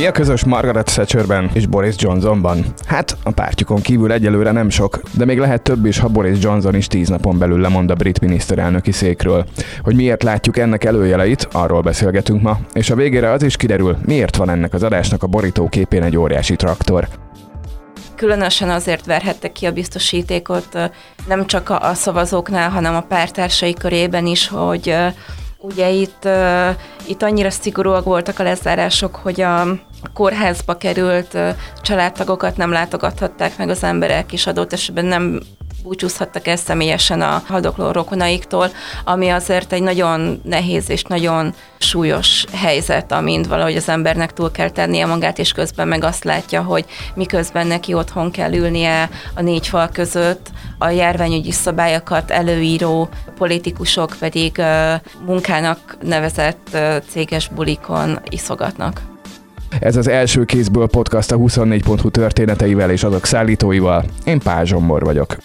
Mi a közös Margaret Thatcherben és Boris Johnsonban? Hát a pártjukon kívül egyelőre nem sok, de még lehet több is, ha Boris Johnson is tíz napon belül lemond a brit miniszterelnöki székről. Hogy miért látjuk ennek előjeleit, arról beszélgetünk ma, és a végére az is kiderül, miért van ennek az adásnak a borítóképén egy óriási traktor különösen azért verhette ki a biztosítékot nem csak a szavazóknál, hanem a pártársai körében is, hogy Ugye itt, itt annyira szigorúak voltak a lezárások, hogy a kórházba került családtagokat nem látogathatták meg az emberek, és adott esetben nem búcsúzhattak el személyesen a haldokló rokonaiktól, ami azért egy nagyon nehéz és nagyon súlyos helyzet, amint valahogy az embernek túl kell tennie magát, és közben meg azt látja, hogy miközben neki otthon kell ülnie a négy fal között, a járványügyi szabályokat előíró politikusok pedig munkának nevezett céges bulikon iszogatnak. Ez az első kézből podcast a 24.hu történeteivel és azok szállítóival. Én Pál Zsombor vagyok.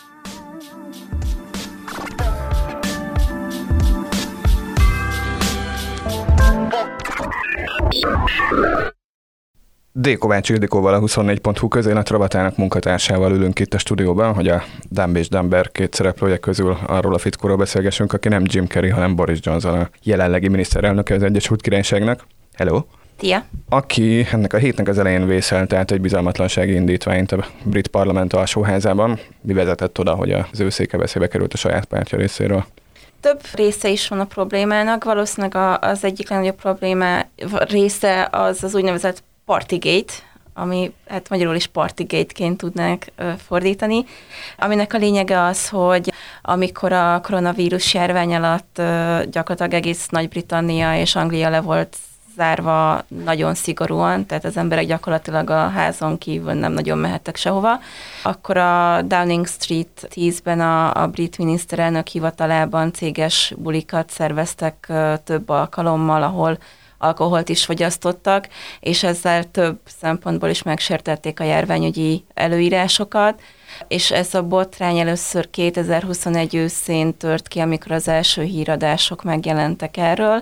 D. Kovács Ildikóval, a 24.hu közélet rovatának munkatársával ülünk itt a stúdióban, hogy a Dumb és Dumber két szereplője közül arról a fitkóról beszélgessünk, aki nem Jim Carrey, hanem Boris Johnson, a jelenlegi miniszterelnöke az Egyesült Királyságnak. Hello! Tia. Aki ennek a hétnek az elején vészelt át egy bizalmatlansági indítványt a brit parlament alsóházában, mi vezetett oda, hogy az ő székeveszébe került a saját pártja részéről? Több része is van a problémának. Valószínűleg az egyik legnagyobb probléma része az az úgynevezett Partygate, ami hát magyarul is Partygate-ként tudnánk fordítani, aminek a lényege az, hogy amikor a koronavírus járvány alatt gyakorlatilag egész Nagy-Britannia és Anglia le volt zárva nagyon szigorúan, tehát az emberek gyakorlatilag a házon kívül nem nagyon mehettek sehova. Akkor a Downing Street 10-ben a, a brit miniszterelnök hivatalában céges bulikat szerveztek több alkalommal, ahol alkoholt is fogyasztottak, és ezzel több szempontból is megsértették a járványügyi előírásokat, és ez a botrány először 2021 őszén tört ki, amikor az első híradások megjelentek erről.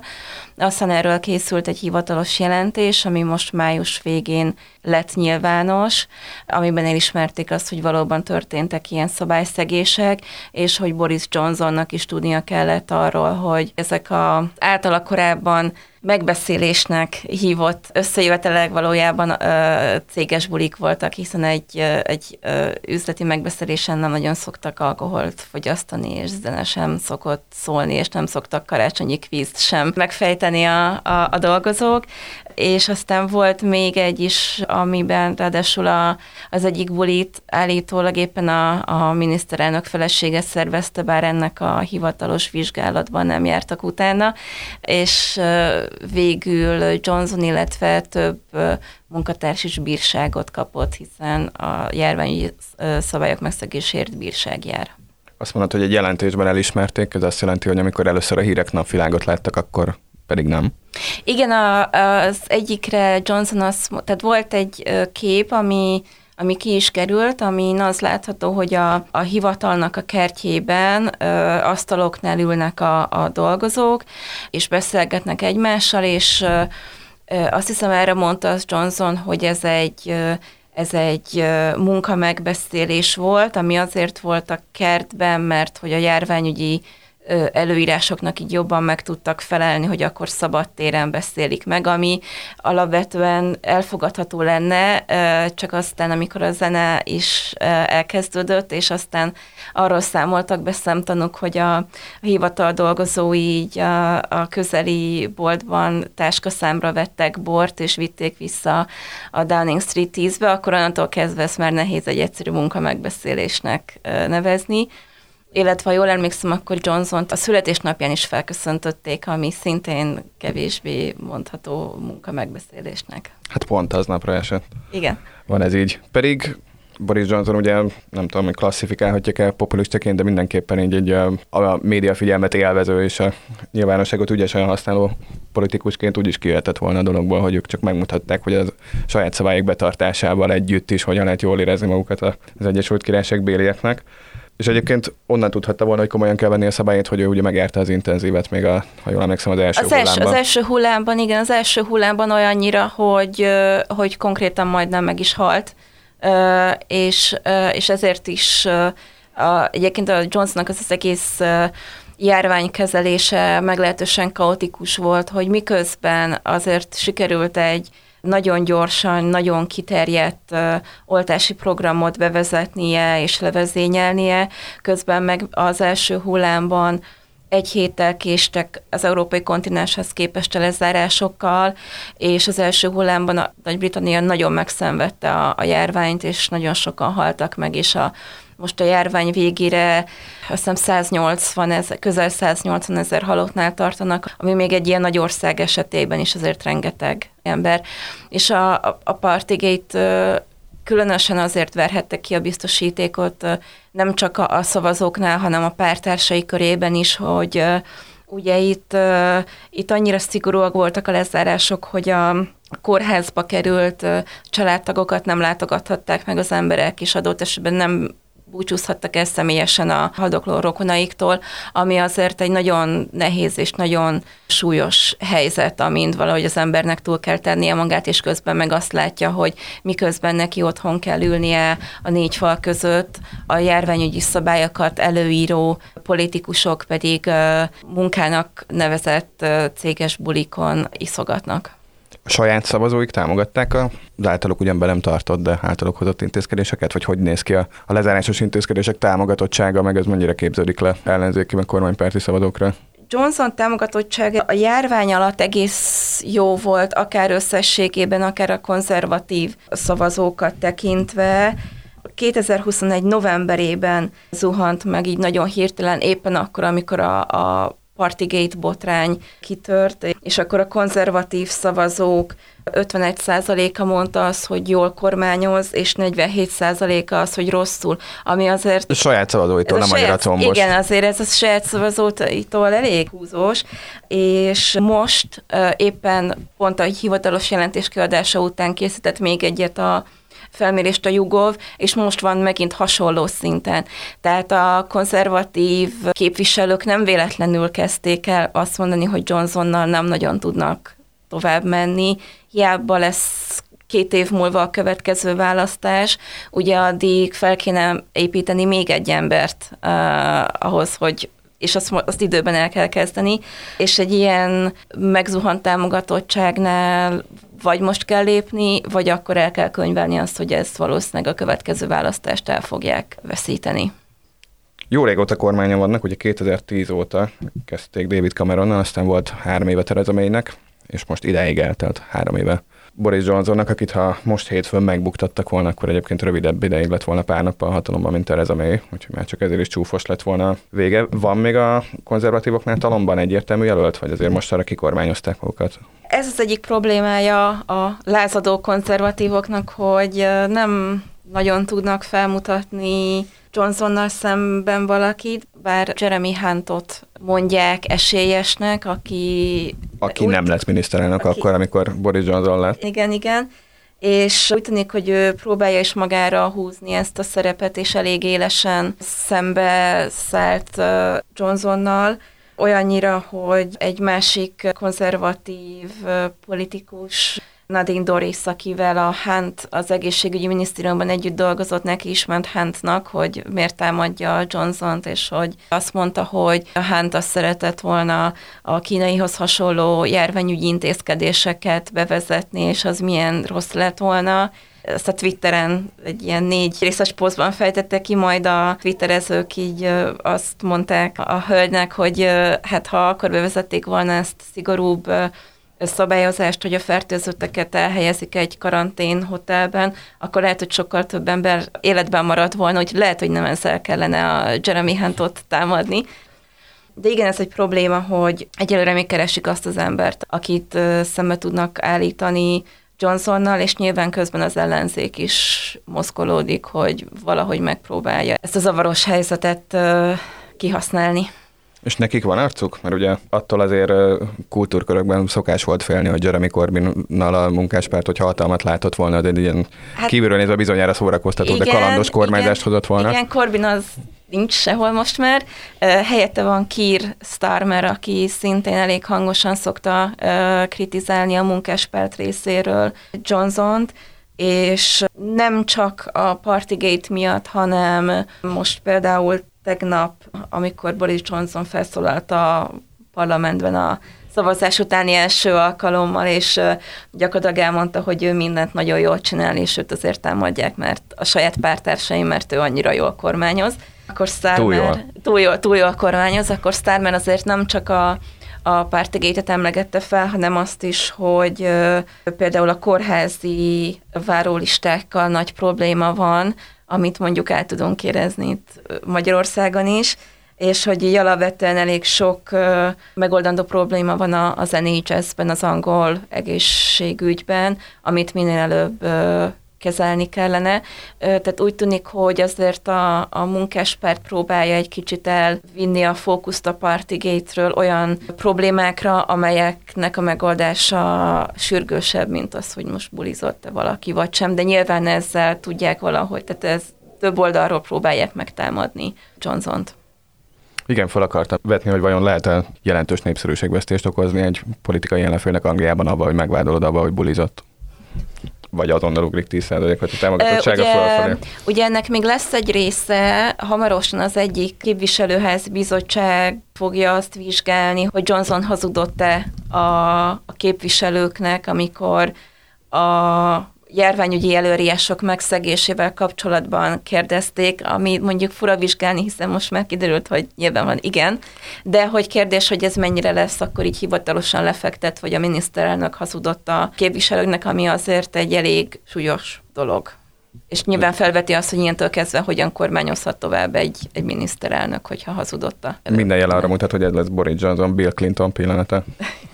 Aztán erről készült egy hivatalos jelentés, ami most május végén lett nyilvános, amiben elismerték azt, hogy valóban történtek ilyen szabályszegések, és hogy Boris Johnsonnak is tudnia kellett arról, hogy ezek a általa korábban megbeszélésnek hívott összejövetelek valójában ö, céges bulik voltak, hiszen egy, egy ö, üzleti megbeszélésen nem nagyon szoktak alkoholt fogyasztani, és zene sem szokott szólni, és nem szoktak karácsonyi kvízt sem megfejteni a, a, a dolgozók és aztán volt még egy is, amiben ráadásul a, az egyik bulit állítólag éppen a, a miniszterelnök felesége szervezte, bár ennek a hivatalos vizsgálatban nem jártak utána, és végül Johnson, illetve több munkatárs is bírságot kapott, hiszen a járványi szabályok megszegésért bírság jár. Azt mondod, hogy egy jelentésben elismerték, ez azt jelenti, hogy amikor először a hírek napvilágot láttak, akkor pedig nem. Igen, a, az egyikre Johnson az, tehát volt egy kép, ami ami ki is került, ami az látható, hogy a, a hivatalnak a kertjében ö, asztaloknál ülnek a, a dolgozók, és beszélgetnek egymással, és ö, ö, azt hiszem erre mondta az Johnson, hogy ez egy ö, ez egy munka megbeszélés volt, ami azért volt a kertben, mert hogy a járványügyi előírásoknak így jobban meg tudtak felelni, hogy akkor szabad téren beszélik meg, ami alapvetően elfogadható lenne, csak aztán, amikor a zene is elkezdődött, és aztán arról számoltak be szemtanúk, hogy a hivatal dolgozói így a, a közeli boltban táskaszámra vettek bort, és vitték vissza a Downing Street 10-be, akkor onnantól kezdve ezt már nehéz egy egyszerű munka megbeszélésnek nevezni illetve ha jól emlékszem, akkor johnson a születésnapján is felköszöntötték, ami szintén kevésbé mondható munka megbeszélésnek. Hát pont aznapra esett. Igen. Van ez így. Pedig Boris Johnson ugye nem tudom, hogy klasszifikálhatják el populistaként, de mindenképpen így egy a média figyelmet élvező és a nyilvánosságot ügyesen használó politikusként úgy is kijöhetett volna a dologból, hogy ők csak megmutatták, hogy az saját szabályok betartásával együtt is hogyan lehet jól érezni magukat az Egyesült Királyság bélieknek. És egyébként onnan tudhatta volna, hogy komolyan kell venni a szabályét, hogy ő ugye megjárta az intenzívet még, a, ha jól emlékszem, az első az hullámban. Első, az első hullámban, igen, az első hullámban olyannyira, hogy, hogy konkrétan majdnem meg is halt, és, és ezért is a, egyébként a Johnsonnak az, az egész járványkezelése meglehetősen kaotikus volt, hogy miközben azért sikerült egy nagyon gyorsan, nagyon kiterjedt uh, oltási programot bevezetnie és levezényelnie, közben meg az első hullámban egy héttel késtek az európai kontinenshez képest a lezárásokkal, és az első hullámban a Nagy-Britannia nagyon megszenvedte a, a járványt, és nagyon sokan haltak meg, és a most a járvány végére azt hiszem 180 ezer, közel 180 ezer halottnál tartanak, ami még egy ilyen nagy ország esetében is azért rengeteg ember. És a, a, a különösen azért verhette ki a biztosítékot nem csak a, a szavazóknál, hanem a pártársai körében is, hogy ugye itt, itt annyira szigorúak voltak a lezárások, hogy a kórházba került családtagokat nem látogathatták meg az emberek, és adott esetben nem búcsúzhattak el személyesen a haldokló rokonaiktól, ami azért egy nagyon nehéz és nagyon súlyos helyzet, amint valahogy az embernek túl kell tennie magát, és közben meg azt látja, hogy miközben neki otthon kell ülnie a négy fal között, a járványügyi szabályokat előíró politikusok pedig munkának nevezett céges bulikon iszogatnak a saját szavazóik támogatták az általuk ugyan be nem tartott, de általuk hozott intézkedéseket, vagy hogy néz ki a, a lezárásos intézkedések támogatottsága, meg ez mennyire képződik le ellenzéki, meg kormánypárti szavazókra? Johnson támogatottsága a járvány alatt egész jó volt, akár összességében, akár a konzervatív szavazókat tekintve. 2021 novemberében zuhant meg így nagyon hirtelen, éppen akkor, amikor a, a Partygate botrány kitört, és akkor a konzervatív szavazók 51%-a mondta azt, hogy jól kormányoz, és 47%-a az, hogy rosszul, ami azért... A saját szavazóitól, nem annyira combos. Igen, azért ez a saját szavazóitól elég húzós, és most éppen pont a hivatalos jelentés kiadása után készített még egyet a felmérést a Jugov, és most van megint hasonló szinten. Tehát a konzervatív képviselők nem véletlenül kezdték el azt mondani, hogy Johnsonnal nem nagyon tudnak tovább menni, hiába lesz két év múlva a következő választás, ugye addig fel kéne építeni még egy embert uh, ahhoz, hogy és azt, azt időben el kell kezdeni, és egy ilyen megzuhant támogatottságnál vagy most kell lépni, vagy akkor el kell könyvelni azt, hogy ezt valószínűleg a következő választást el fogják veszíteni. Jó régóta kormányon vannak, ugye 2010 óta kezdték David Cameronnal, aztán volt három éve Theresa és most ideig eltelt három éve Boris Johnsonnak, akit ha most hétfőn megbuktattak volna, akkor egyébként rövidebb ideig lett volna pár nappal hatalomban, mint Theresa May, úgyhogy már csak ezért is csúfos lett volna vége. Van még a konzervatívoknál talomban egyértelmű jelölt, vagy azért most arra kikormányozták magukat? Ez az egyik problémája a lázadó konzervatívoknak, hogy nem nagyon tudnak felmutatni Johnsonnal szemben valakit, bár Jeremy Huntot mondják esélyesnek, aki... Aki úgy, nem lett miniszterelnök aki, akkor, amikor Boris Johnson lett. Igen, igen. És úgy tűnik, hogy ő próbálja is magára húzni ezt a szerepet, és elég élesen szembe szállt Johnsonnal, olyannyira, hogy egy másik konzervatív politikus Nadine Doris, akivel a Hunt az egészségügyi minisztériumban együtt dolgozott, neki is ment Huntnak, hogy miért támadja Johnson-t, és hogy azt mondta, hogy a Hunt azt szeretett volna a kínaihoz hasonló járványügyi intézkedéseket bevezetni, és az milyen rossz lett volna. Ezt a Twitteren egy ilyen négy részes posztban fejtette ki, majd a twitterezők így azt mondták a hölgynek, hogy hát ha akkor bevezették volna ezt szigorúbb szabályozást, hogy a fertőzötteket elhelyezik egy karantén hotelben, akkor lehet, hogy sokkal több ember életben maradt volna, hogy lehet, hogy nem ezzel kellene a Jeremy Huntot támadni. De igen, ez egy probléma, hogy egyelőre még keresik azt az embert, akit szembe tudnak állítani Johnsonnal, és nyilván közben az ellenzék is mozgolódik, hogy valahogy megpróbálja ezt a zavaros helyzetet kihasználni. És nekik van arcuk? Mert ugye attól azért kultúrkörökben szokás volt félni, hogy Jeremy Corbynnal a munkáspárt, hogy hatalmat látott volna, de ilyen hát, kívülről nézve bizonyára szórakoztató, igen, de kalandos kormányzást igen, hozott volna. Igen, Corbyn az nincs sehol most már. Helyette van Kier Starmer, aki szintén elég hangosan szokta kritizálni a munkáspárt részéről Johnson-t, és nem csak a Partygate miatt, hanem most például tegnap, amikor Boris Johnson felszólalt a parlamentben a szavazás utáni első alkalommal, és gyakorlatilag elmondta, hogy ő mindent nagyon jól csinál, és őt azért támadják, mert a saját pártársaim, mert ő annyira jól kormányoz. Akkor Starmer, túl jól. Túl jól, túl jól kormányoz, akkor Starmer azért nem csak a a pártigétet emlegette fel, hanem azt is, hogy például a kórházi várólistákkal nagy probléma van, amit mondjuk át tudunk érezni itt Magyarországon is, és hogy így alapvetően elég sok megoldandó probléma van az NHS-ben, az angol egészségügyben, amit minél előbb kezelni kellene. Tehát úgy tűnik, hogy azért a, a munkáspárt próbálja egy kicsit elvinni a fókuszt a Partygate-ről olyan problémákra, amelyeknek a megoldása sürgősebb, mint az, hogy most bulizott-e valaki vagy sem, de nyilván ezzel tudják valahogy, tehát ez több oldalról próbálják megtámadni Johnson-t. Igen, fel akartam vetni, hogy vajon lehet-e jelentős népszerűségvesztést okozni egy politikai ellenfélnek Angliában abban, hogy megvádolod abban, hogy bulizott vagy azonnal ugrik 10%-ot a támogatottsága ugye, fölfelé. Ugye ennek még lesz egy része, hamarosan az egyik képviselőház bizottság fogja azt vizsgálni, hogy Johnson hazudott-e a, a képviselőknek, amikor a járványügyi előírások megszegésével kapcsolatban kérdezték, ami mondjuk fura vizsgálni, hiszen most már kiderült, hogy nyilván van igen, de hogy kérdés, hogy ez mennyire lesz akkor így hivatalosan lefektet, vagy a miniszterelnök hazudott a képviselőknek, ami azért egy elég súlyos dolog. És nyilván felveti azt, hogy ilyentől kezdve hogyan kormányozhat tovább egy, egy miniszterelnök, hogyha hazudotta. Minden jel arra mutat, hogy ez lesz Boris Johnson, Bill Clinton pillanata.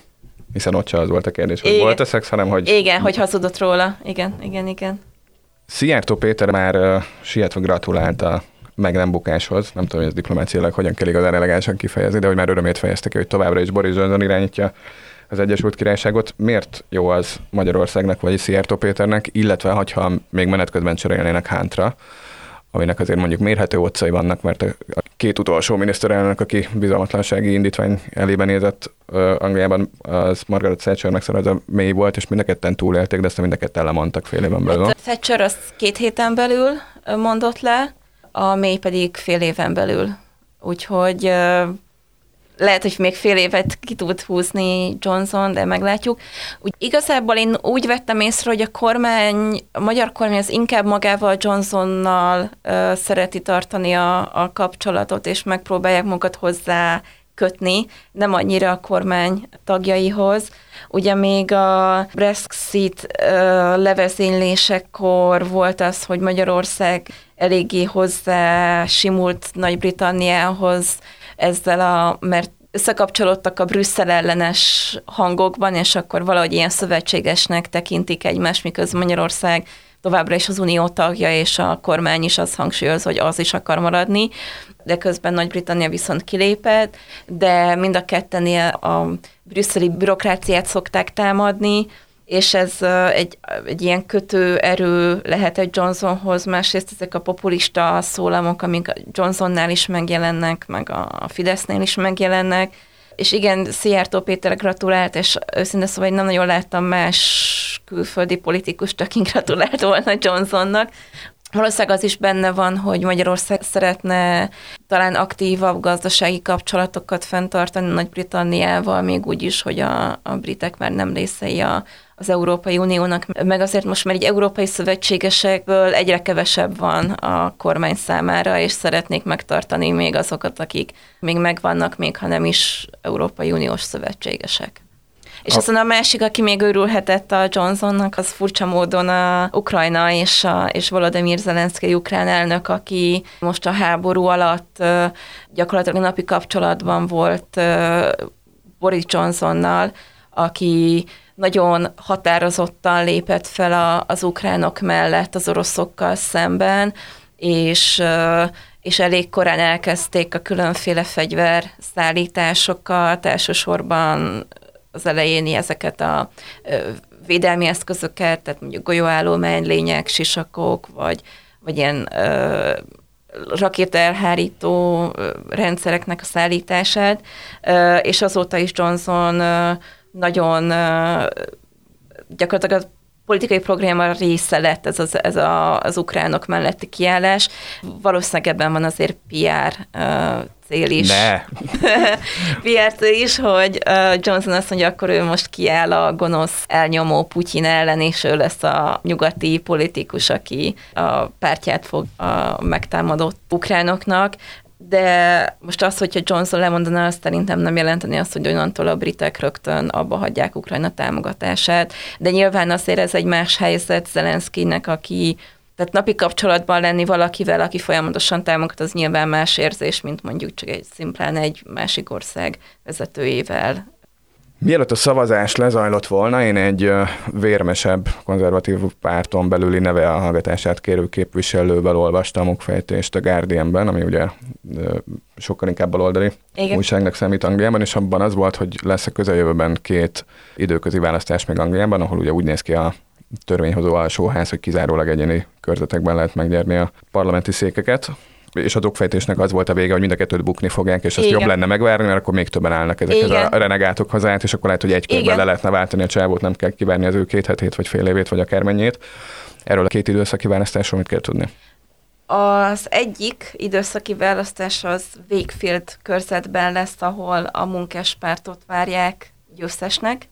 Hiszen ott sem az volt a kérdés, hogy volt-e szex, hanem hogy... Igen, hogy hazudott róla. Igen, igen, igen. Szijjártó Péter már uh, sietve gratulált a meg nem bukáshoz. Nem tudom, hogy ez diplomáciailag hogyan kell igazán elegánsan kifejezni, de hogy már örömét fejezte ki, hogy továbbra is Boris Johnson irányítja az Egyesült Királyságot. Miért jó az Magyarországnak vagy Szijjártó Péternek, illetve ha még menet közben cserélnének Hántra, aminek azért mondjuk mérhető otcai vannak, mert a két utolsó miniszterelnök, aki bizalmatlansági indítvány elébe nézett Angliában, az Margaret Thatcher meg a mély volt, és mind a ketten túlélték, de ezt mind a ketten lemondtak fél éven belül. Hát Thatcher az két héten belül mondott le, a mély pedig fél éven belül. Úgyhogy lehet, hogy még fél évet ki tud húzni Johnson, de meglátjuk. Úgy, igazából én úgy vettem észre, hogy a kormány, a magyar kormány az inkább magával Johnsonnal uh, szereti tartani a, a kapcsolatot, és megpróbálják magukat hozzá kötni, nem annyira a kormány tagjaihoz. Ugye még a Brexit levezénylésekor volt az, hogy Magyarország eléggé hozzá simult Nagy-Britanniához, ezzel a, mert összekapcsolódtak a Brüsszel ellenes hangokban, és akkor valahogy ilyen szövetségesnek tekintik egymást, miközben Magyarország továbbra is az unió tagja, és a kormány is azt hangsúlyoz, hogy az is akar maradni, de közben Nagy-Britannia viszont kilépett, de mind a ketten a brüsszeli bürokráciát szokták támadni, és ez egy, egy ilyen kötő erő lehet egy Johnsonhoz, másrészt ezek a populista szólamok, amik Johnsonnál is megjelennek, meg a Fidesznél is megjelennek, és igen, Szijjártó Péter gratulált, és őszintén szóval nem nagyon láttam más külföldi politikust, aki gratulált volna Johnsonnak. Valószínűleg az is benne van, hogy Magyarország szeretne talán aktívabb gazdasági kapcsolatokat fenntartani Nagy-Britanniával, még úgy is, hogy a, a britek már nem részei a, az Európai Uniónak, meg azért most már egy európai szövetségesekből egyre kevesebb van a kormány számára, és szeretnék megtartani még azokat, akik még megvannak, még ha nem is Európai Uniós szövetségesek. És aztán a másik, aki még örülhetett a Johnsonnak, az furcsa módon a Ukrajna és, a, és Volodymyr Zelenszky ukrán elnök, aki most a háború alatt gyakorlatilag napi kapcsolatban volt Boris Johnsonnal, aki nagyon határozottan lépett fel a, az ukránok mellett az oroszokkal szemben, és, és elég korán elkezdték a különféle fegyverszállításokat, elsősorban az elején ezeket a védelmi eszközöket, tehát mondjuk golyóálló lények, sisakok, vagy, vagy ilyen rakétaelhárító rendszereknek a szállítását, és azóta is Johnson nagyon gyakorlatilag a politikai programmal része lett ez az, ez a, az ukránok melletti kiállás. Valószínűleg ebben van azért PR cél is. Ne. PR cél is, hogy Johnson azt mondja, akkor ő most kiáll a gonosz elnyomó Putyin ellen, és ő lesz a nyugati politikus, aki a pártját fog a megtámadott ukránoknak de most az, hogyha Johnson lemondana, azt szerintem nem jelenteni azt, hogy onnantól a britek rögtön abba hagyják Ukrajna támogatását, de nyilván azért ez egy más helyzet Zelenszkinek, aki tehát napi kapcsolatban lenni valakivel, aki folyamatosan támogat, az nyilván más érzés, mint mondjuk csak egy szimplán egy másik ország vezetőjével Mielőtt a szavazás lezajlott volna, én egy vérmesebb konzervatív párton belüli neve hallgatását kérő képviselővel olvastam a fejtést a Guardianben, ami ugye sokkal inkább baloldali Igen. újságnak számít Angliában, és abban az volt, hogy lesz a közeljövőben két időközi választás még Angliában, ahol ugye úgy néz ki a törvényhozó alsóház, hogy kizárólag egyéni körzetekben lehet megnyerni a parlamenti székeket és a dokfejtésnek az volt a vége, hogy mind a kettőt bukni fogják, és azt Igen. jobb lenne megvárni, mert akkor még többen állnak ezekhez Igen. a renegátokhoz át, és akkor lehet, hogy egy körben le lehetne váltani a csávót, nem kell kivárni az ő két hetét, vagy fél évét, vagy akár mennyit. Erről a két időszaki választásról mit kell tudni? Az egyik időszaki választás az Wakefield körzetben lesz, ahol a munkáspártot várják győztesnek,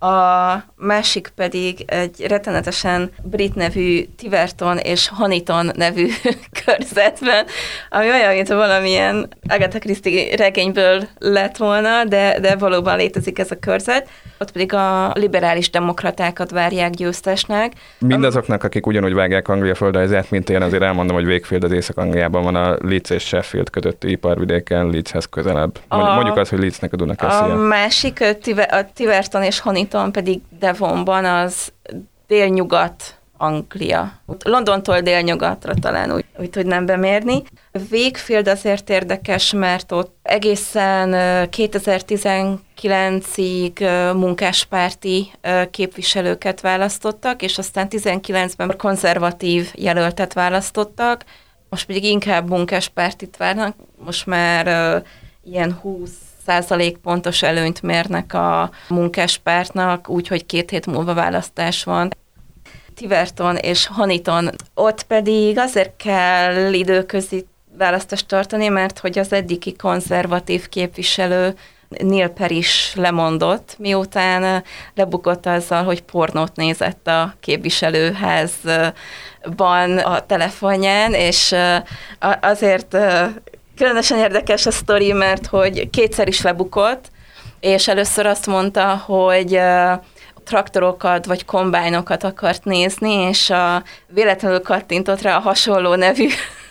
a másik pedig egy rettenetesen brit nevű Tiverton és Honiton nevű körzetben, ami olyan, mint valamilyen Agatha Christie regényből lett volna, de, de valóban létezik ez a körzet. Ott pedig a liberális demokratákat várják győztesnek. Mindazoknak, akik ugyanúgy vágják Anglia földrajzát, mint én, azért elmondom, hogy Wakefield az Észak-Angliában van a Leeds és Sheffield közötti iparvidéken, Leedshez közelebb. Mondjuk, a, mondjuk az, hogy Leedsnek a Dunakeszi. A másik, a Tiverton és Honiton pedig Devonban az délnyugat Anglia. Londontól délnyugatra talán úgy, úgy tudnám bemérni. Wakefield azért érdekes, mert ott egészen 2019-ig munkáspárti képviselőket választottak, és aztán 19-ben konzervatív jelöltet választottak, most pedig inkább munkáspártit várnak, most már ilyen 20 százalék pontos előnyt mérnek a munkáspártnak, úgyhogy két hét múlva választás van. Tiverton és Haniton, ott pedig azért kell időközi választást tartani, mert hogy az eddigi konzervatív képviselő Neil is lemondott, miután lebukott azzal, hogy pornót nézett a képviselőházban a telefonján, és azért Különösen érdekes a sztori, mert hogy kétszer is lebukott, és először azt mondta, hogy traktorokat vagy kombájnokat akart nézni, és a véletlenül kattintott rá a hasonló nevű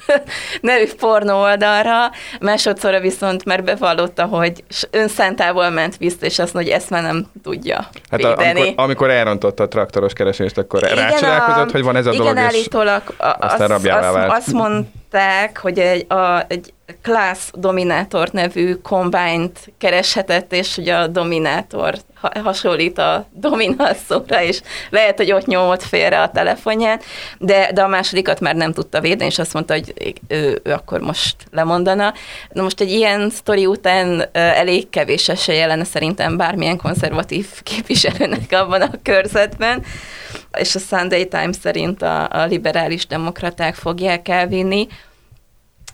nevű pornó oldalra, másodszorra viszont már bevallotta, hogy önszántából ment vissza, és azt mondja, hogy ezt már nem tudja Hát a, amikor, amikor elrontotta a traktoros keresést, akkor rácsodálkozott, hogy van ez a igen, dolog, állítólag és aztán azt, azt, azt mondták, hogy egy, a, egy Class Dominator nevű kombányt kereshetett, és hogy a Dominator hasonlít a dominalszóra, és lehet, hogy ott nyomott félre a telefonját, de, de a másodikat már nem tudta védeni, és azt mondta, hogy ő, ő akkor most lemondana. Na most egy ilyen sztori után elég kevés esélye lenne szerintem bármilyen konzervatív képviselőnek abban a körzetben, és a Sunday Times szerint a, a liberális demokraták fogják elvinni,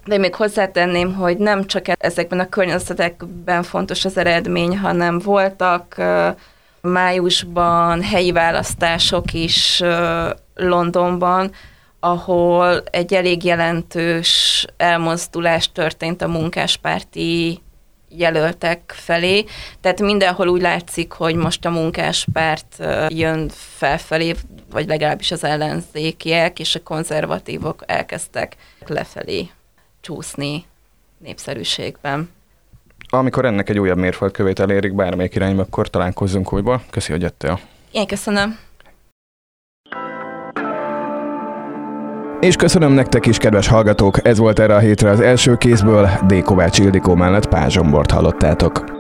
de még hozzátenném, hogy nem csak ezekben a környezetekben fontos az eredmény, hanem voltak májusban helyi választások is Londonban, ahol egy elég jelentős elmozdulás történt a munkáspárti jelöltek felé. Tehát mindenhol úgy látszik, hogy most a munkáspárt jön felfelé, vagy legalábbis az ellenzékiek, és a konzervatívok elkezdtek lefelé csúszni népszerűségben. Amikor ennek egy újabb mérföldkövét elérik bármelyik irányba, akkor találkozzunk újba. Köszi, hogy jöttél. Én köszönöm. És köszönöm nektek is, kedves hallgatók, ez volt erre a hétre az első kézből, D. Kovács Ildikó mellett Pázsombort hallottátok.